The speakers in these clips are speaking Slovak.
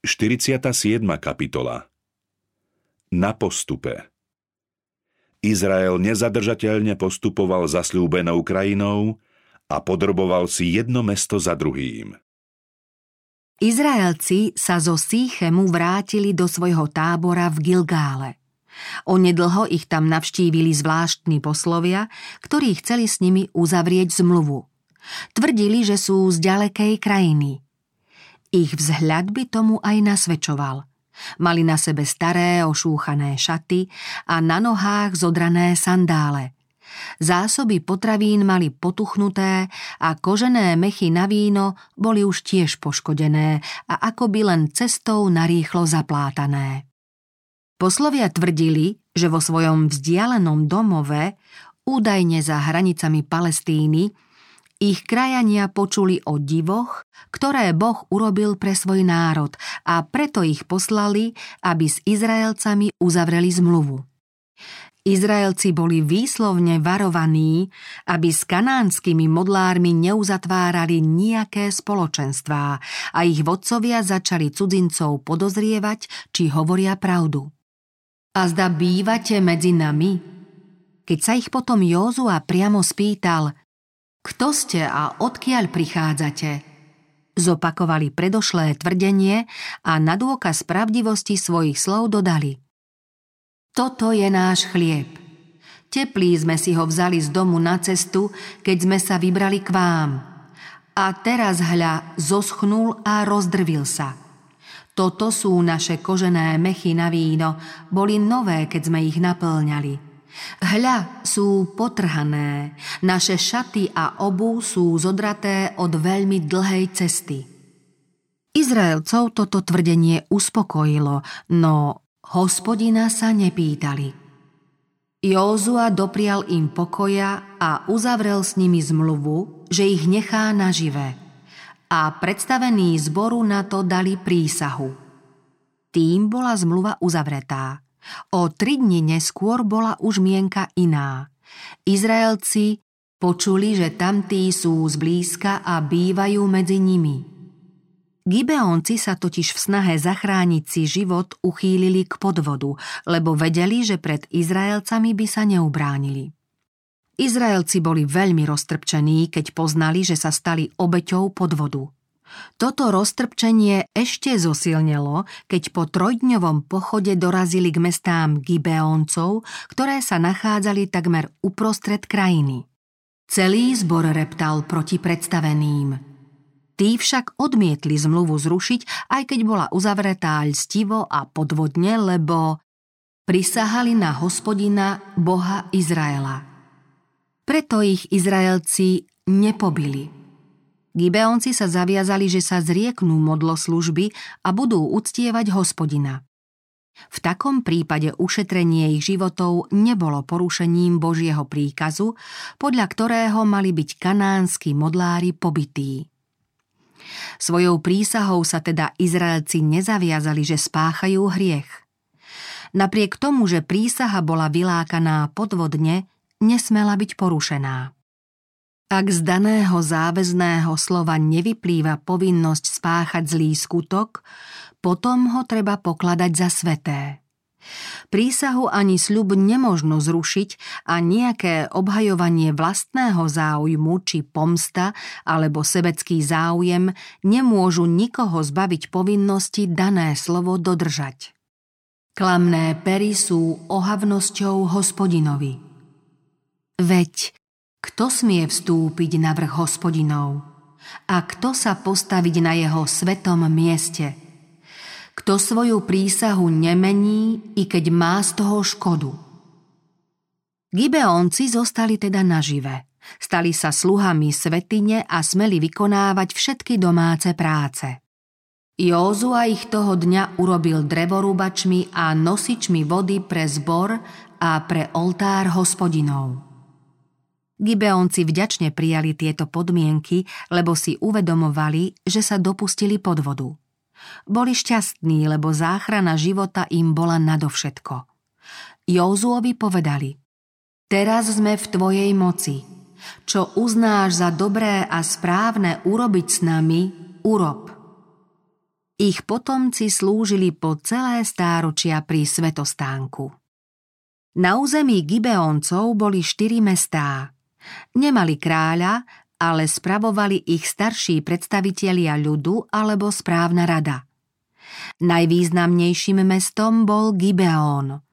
47. kapitola Na postupe Izrael nezadržateľne postupoval zasľúbenou krajinou a podroboval si jedno mesto za druhým. Izraelci sa zo Sýchemu vrátili do svojho tábora v Gilgále. Onedlho ich tam navštívili zvláštni poslovia, ktorí chceli s nimi uzavrieť zmluvu. Tvrdili, že sú z ďalekej krajiny – ich vzhľad by tomu aj nasvedčoval. Mali na sebe staré ošúchané šaty a na nohách zodrané sandále. Zásoby potravín mali potuchnuté a kožené mechy na víno boli už tiež poškodené a akoby len cestou narýchlo zaplátané. Poslovia tvrdili, že vo svojom vzdialenom domove, údajne za hranicami Palestíny, ich krajania počuli o divoch, ktoré Boh urobil pre svoj národ a preto ich poslali, aby s Izraelcami uzavreli zmluvu. Izraelci boli výslovne varovaní, aby s kanánskymi modlármi neuzatvárali nejaké spoločenstvá a ich vodcovia začali cudzincov podozrievať, či hovoria pravdu. A zda bývate medzi nami? Keď sa ich potom Józua priamo spýtal, kto ste a odkiaľ prichádzate? Zopakovali predošlé tvrdenie a na dôkaz pravdivosti svojich slov dodali. Toto je náš chlieb. Teplý sme si ho vzali z domu na cestu, keď sme sa vybrali k vám. A teraz hľa zoschnul a rozdrvil sa. Toto sú naše kožené mechy na víno, boli nové, keď sme ich naplňali. Hľa, sú potrhané, naše šaty a obu sú zodraté od veľmi dlhej cesty. Izraelcov toto tvrdenie uspokojilo, no hospodina sa nepýtali. Józua doprial im pokoja a uzavrel s nimi zmluvu, že ich nechá nažive. A predstavení zboru na to dali prísahu. Tým bola zmluva uzavretá. O tri dni neskôr bola už mienka iná. Izraelci počuli, že tamtí sú zblízka a bývajú medzi nimi. Gibeonci sa totiž v snahe zachrániť si život uchýlili k podvodu, lebo vedeli, že pred Izraelcami by sa neubránili. Izraelci boli veľmi roztrpčení, keď poznali, že sa stali obeťou podvodu – toto roztrpčenie ešte zosilnelo, keď po trojdňovom pochode dorazili k mestám Gibeóncov, ktoré sa nachádzali takmer uprostred krajiny. Celý zbor reptal proti predstaveným. Tí však odmietli zmluvu zrušiť, aj keď bola uzavretá ľstivo a podvodne, lebo prisahali na hospodina Boha Izraela. Preto ich Izraelci nepobili – Gibeonci sa zaviazali, že sa zrieknú modloslužby a budú uctievať hospodina. V takom prípade ušetrenie ich životov nebolo porušením Božieho príkazu, podľa ktorého mali byť kanánsky modlári pobytí. Svojou prísahou sa teda Izraelci nezaviazali, že spáchajú hriech. Napriek tomu, že prísaha bola vylákaná podvodne, nesmela byť porušená. Ak z daného záväzného slova nevyplýva povinnosť spáchať zlý skutok, potom ho treba pokladať za sveté. Prísahu ani sľub nemožno zrušiť a nejaké obhajovanie vlastného záujmu či pomsta alebo sebecký záujem nemôžu nikoho zbaviť povinnosti dané slovo dodržať. Klamné pery sú ohavnosťou hospodinovi. Veď kto smie vstúpiť na vrch hospodinov? A kto sa postaviť na jeho svetom mieste? Kto svoju prísahu nemení, i keď má z toho škodu? Gibeonci zostali teda nažive. Stali sa sluhami svetine a smeli vykonávať všetky domáce práce. Józua ich toho dňa urobil drevorúbačmi a nosičmi vody pre zbor a pre oltár hospodinov. Gibeonci vďačne prijali tieto podmienky, lebo si uvedomovali, že sa dopustili podvodu. Boli šťastní, lebo záchrana života im bola nadovšetko. Józuovi povedali Teraz sme v tvojej moci. Čo uznáš za dobré a správne urobiť s nami, urob. Ich potomci slúžili po celé stáročia pri svetostánku. Na území Gibeoncov boli štyri mestá. Nemali kráľa, ale spravovali ich starší predstavitelia ľudu alebo správna rada. Najvýznamnejším mestom bol Gibeón.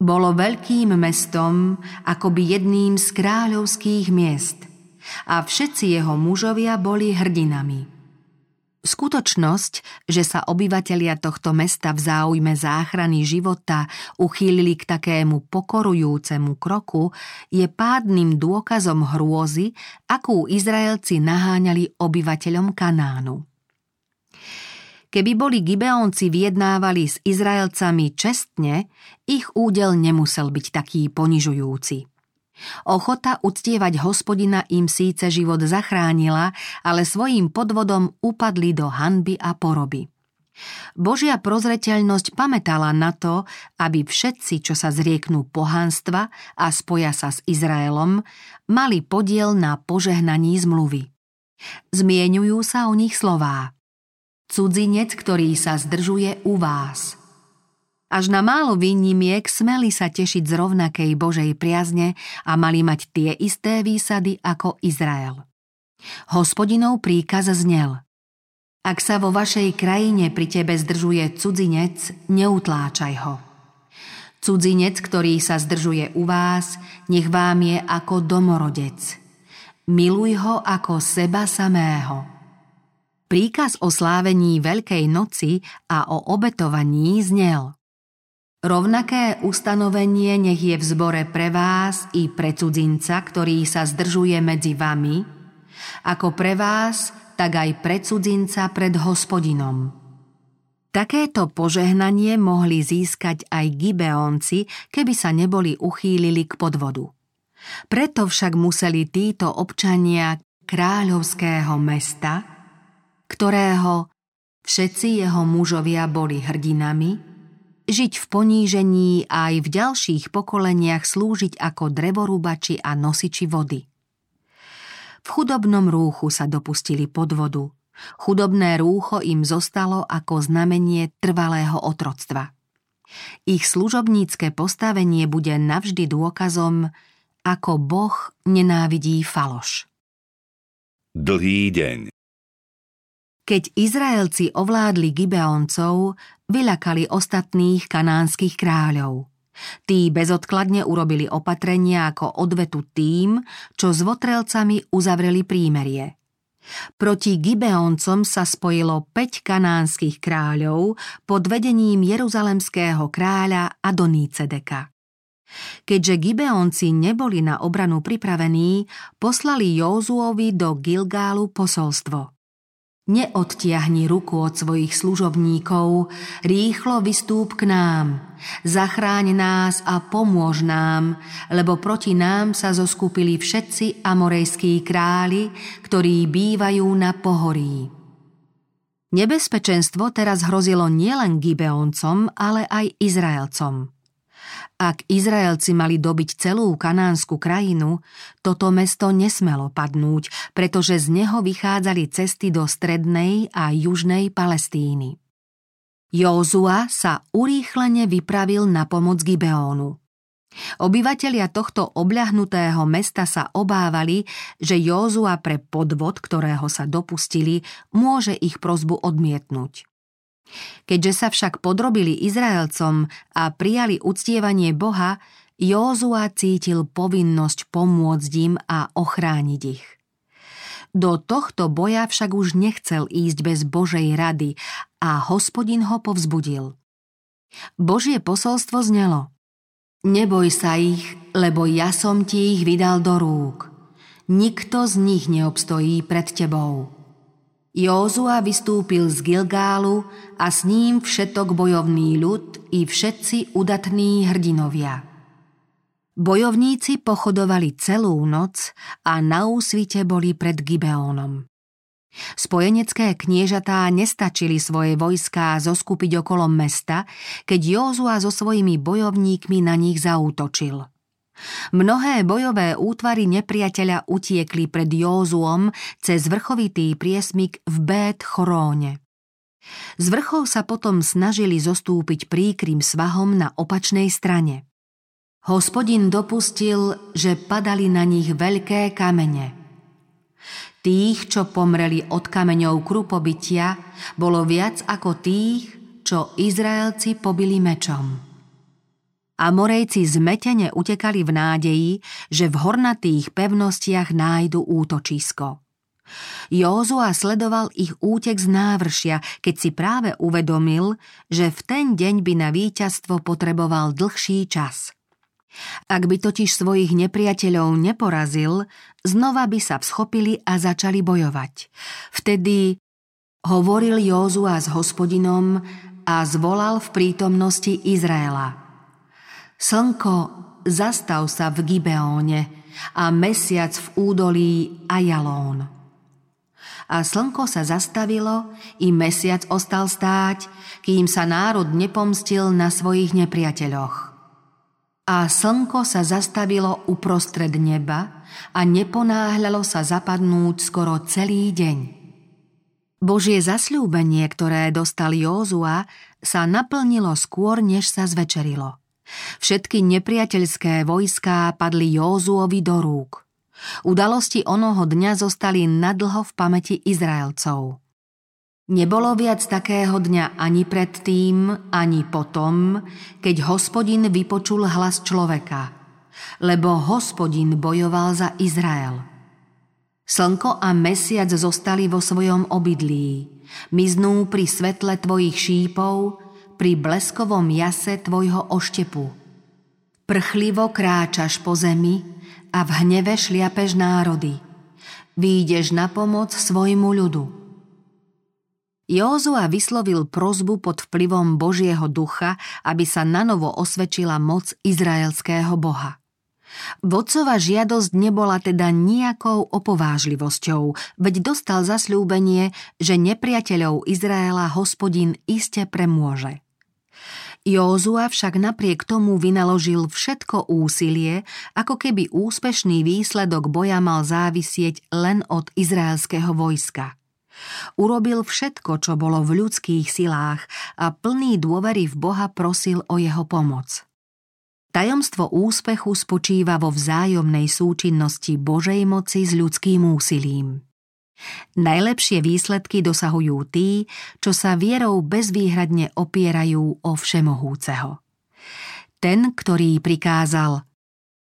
Bolo veľkým mestom, akoby jedným z kráľovských miest a všetci jeho mužovia boli hrdinami. Skutočnosť, že sa obyvatelia tohto mesta v záujme záchrany života uchýlili k takému pokorujúcemu kroku, je pádnym dôkazom hrôzy, akú Izraelci naháňali obyvateľom Kanánu. Keby boli Gibeonci vyjednávali s Izraelcami čestne, ich údel nemusel byť taký ponižujúci. Ochota uctievať hospodina im síce život zachránila, ale svojím podvodom upadli do hanby a poroby. Božia prozreteľnosť pamätala na to, aby všetci, čo sa zrieknú pohanstva a spoja sa s Izraelom, mali podiel na požehnaní zmluvy. Zmieňujú sa o nich slová. Cudzinec, ktorý sa zdržuje u vás – až na málo výnimiek smeli sa tešiť z rovnakej Božej priazne a mali mať tie isté výsady ako Izrael. Hospodinov príkaz znel. Ak sa vo vašej krajine pri tebe zdržuje cudzinec, neutláčaj ho. Cudzinec, ktorý sa zdržuje u vás, nech vám je ako domorodec. Miluj ho ako seba samého. Príkaz o slávení Veľkej noci a o obetovaní znel – Rovnaké ustanovenie nech je v zbore pre vás i pre cudzinca, ktorý sa zdržuje medzi vami, ako pre vás, tak aj pre cudzinca pred hospodinom. Takéto požehnanie mohli získať aj Gibeonci, keby sa neboli uchýlili k podvodu. Preto však museli títo občania kráľovského mesta, ktorého všetci jeho mužovia boli hrdinami, žiť v ponížení a aj v ďalších pokoleniach slúžiť ako drevorúbači a nosiči vody. V chudobnom rúchu sa dopustili podvodu. Chudobné rúcho im zostalo ako znamenie trvalého otroctva. Ich služobnícke postavenie bude navždy dôkazom, ako Boh nenávidí faloš. Dlhý deň keď Izraelci ovládli Gibeoncov, vyľakali ostatných kanánskych kráľov. Tí bezodkladne urobili opatrenia ako odvetu tým, čo s votrelcami uzavreli prímerie. Proti Gibeoncom sa spojilo 5 kanánskych kráľov pod vedením jeruzalemského kráľa Adonícedeka. Keďže Gibeonci neboli na obranu pripravení, poslali Józuovi do Gilgálu posolstvo. Neodtiahni ruku od svojich služobníkov, rýchlo vystúp k nám, zachráň nás a pomôž nám, lebo proti nám sa zoskupili všetci amorejskí králi, ktorí bývajú na pohorí. Nebezpečenstvo teraz hrozilo nielen Gibeoncom, ale aj Izraelcom. Ak Izraelci mali dobiť celú kanánsku krajinu, toto mesto nesmelo padnúť, pretože z neho vychádzali cesty do strednej a južnej Palestíny. Józua sa urýchlene vypravil na pomoc Gibeónu. Obyvatelia tohto obľahnutého mesta sa obávali, že Józua pre podvod, ktorého sa dopustili, môže ich prozbu odmietnúť. Keďže sa však podrobili Izraelcom a prijali uctievanie Boha, Józua cítil povinnosť pomôcť im a ochrániť ich. Do tohto boja však už nechcel ísť bez Božej rady a hospodin ho povzbudil. Božie posolstvo znelo Neboj sa ich, lebo ja som ti ich vydal do rúk. Nikto z nich neobstojí pred tebou. Józua vystúpil z Gilgálu a s ním všetok bojovný ľud i všetci udatní hrdinovia. Bojovníci pochodovali celú noc a na úsvite boli pred Gibeónom. Spojenecké kniežatá nestačili svoje vojská zoskupiť okolo mesta, keď Józua so svojimi bojovníkmi na nich zaútočil – Mnohé bojové útvary nepriateľa utiekli pred Józuom cez vrchovitý priesmik v Bét Choróne. Z vrchov sa potom snažili zostúpiť príkrým svahom na opačnej strane. Hospodin dopustil, že padali na nich veľké kamene. Tých, čo pomreli od kameňov krupobytia, bolo viac ako tých, čo Izraelci pobili mečom. A Morejci zmetene utekali v nádeji, že v hornatých pevnostiach nájdu útočisko. Józua sledoval ich útek z návršia, keď si práve uvedomil, že v ten deň by na víťazstvo potreboval dlhší čas. Ak by totiž svojich nepriateľov neporazil, znova by sa vschopili a začali bojovať. Vtedy hovoril Józua s hospodinom a zvolal v prítomnosti Izraela. Slnko, zastav sa v Gibeóne a mesiac v údolí Ajalón a slnko sa zastavilo i mesiac ostal stáť, kým sa národ nepomstil na svojich nepriateľoch. A slnko sa zastavilo uprostred neba a neponáhľalo sa zapadnúť skoro celý deň. Božie zasľúbenie, ktoré dostal Józua, sa naplnilo skôr, než sa zvečerilo. Všetky nepriateľské vojská padli Józuovi do rúk – Udalosti onoho dňa zostali nadlho v pamäti Izraelcov. Nebolo viac takého dňa ani predtým, ani potom, keď hospodin vypočul hlas človeka, lebo hospodin bojoval za Izrael. Slnko a mesiac zostali vo svojom obydlí, miznú pri svetle tvojich šípov, pri bleskovom jase tvojho oštepu. Prchlivo kráčaš po zemi, a v hneve šliapeš národy. Výjdeš na pomoc svojmu ľudu. Józua vyslovil prozbu pod vplyvom Božieho ducha, aby sa nanovo osvedčila moc izraelského boha. Vodcova žiadosť nebola teda nejakou opovážlivosťou, veď dostal zasľúbenie, že nepriateľov Izraela hospodin iste premôže. Józua však napriek tomu vynaložil všetko úsilie, ako keby úspešný výsledok boja mal závisieť len od izraelského vojska. Urobil všetko, čo bolo v ľudských silách a plný dôvery v Boha prosil o jeho pomoc. Tajomstvo úspechu spočíva vo vzájomnej súčinnosti Božej moci s ľudským úsilím. Najlepšie výsledky dosahujú tí, čo sa vierou bezvýhradne opierajú o všemohúceho. Ten, ktorý prikázal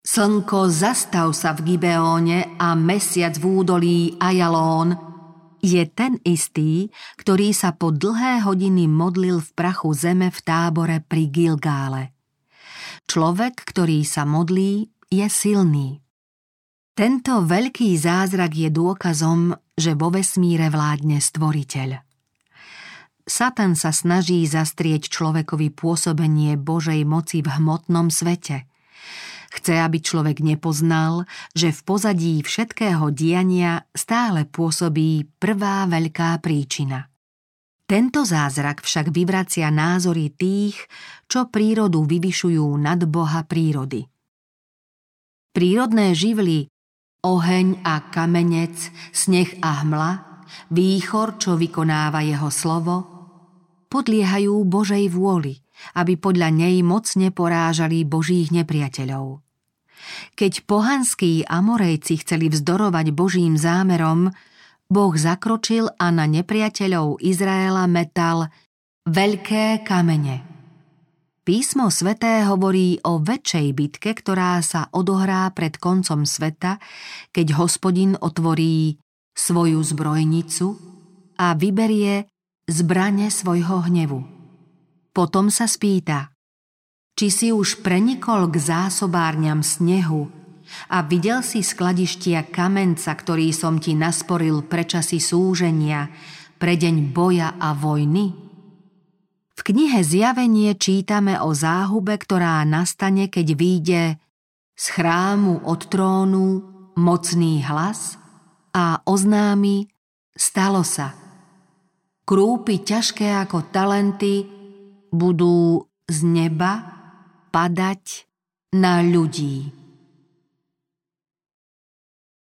Slnko, zastav sa v Gibeóne a mesiac v údolí Ajalón, je ten istý, ktorý sa po dlhé hodiny modlil v prachu zeme v tábore pri Gilgále. Človek, ktorý sa modlí, je silný. Tento veľký zázrak je dôkazom, že vo vesmíre vládne stvoriteľ. Satan sa snaží zastrieť človekovi pôsobenie Božej moci v hmotnom svete. Chce, aby človek nepoznal, že v pozadí všetkého diania stále pôsobí prvá veľká príčina. Tento zázrak však vyvracia názory tých, čo prírodu vyvyšujú nad Boha prírody. Prírodné živly Oheň a kamenec, sneh a hmla, výchor, čo vykonáva jeho slovo, podliehajú Božej vôli, aby podľa nej mocne porážali Božích nepriateľov. Keď pohanskí Amorejci chceli vzdorovať Božím zámerom, Boh zakročil a na nepriateľov Izraela metal veľké kamene – Písmo sveté hovorí o väčšej bitke, ktorá sa odohrá pred koncom sveta, keď hospodin otvorí svoju zbrojnicu a vyberie zbrane svojho hnevu. Potom sa spýta, či si už prenikol k zásobárňam snehu a videl si skladištia kamenca, ktorý som ti nasporil pre časy súženia, pre deň boja a vojny? V knihe Zjavenie čítame o záhube, ktorá nastane, keď vyjde z chrámu od trónu mocný hlas a oznámi stalo sa. Krúpy ťažké ako talenty budú z neba padať na ľudí.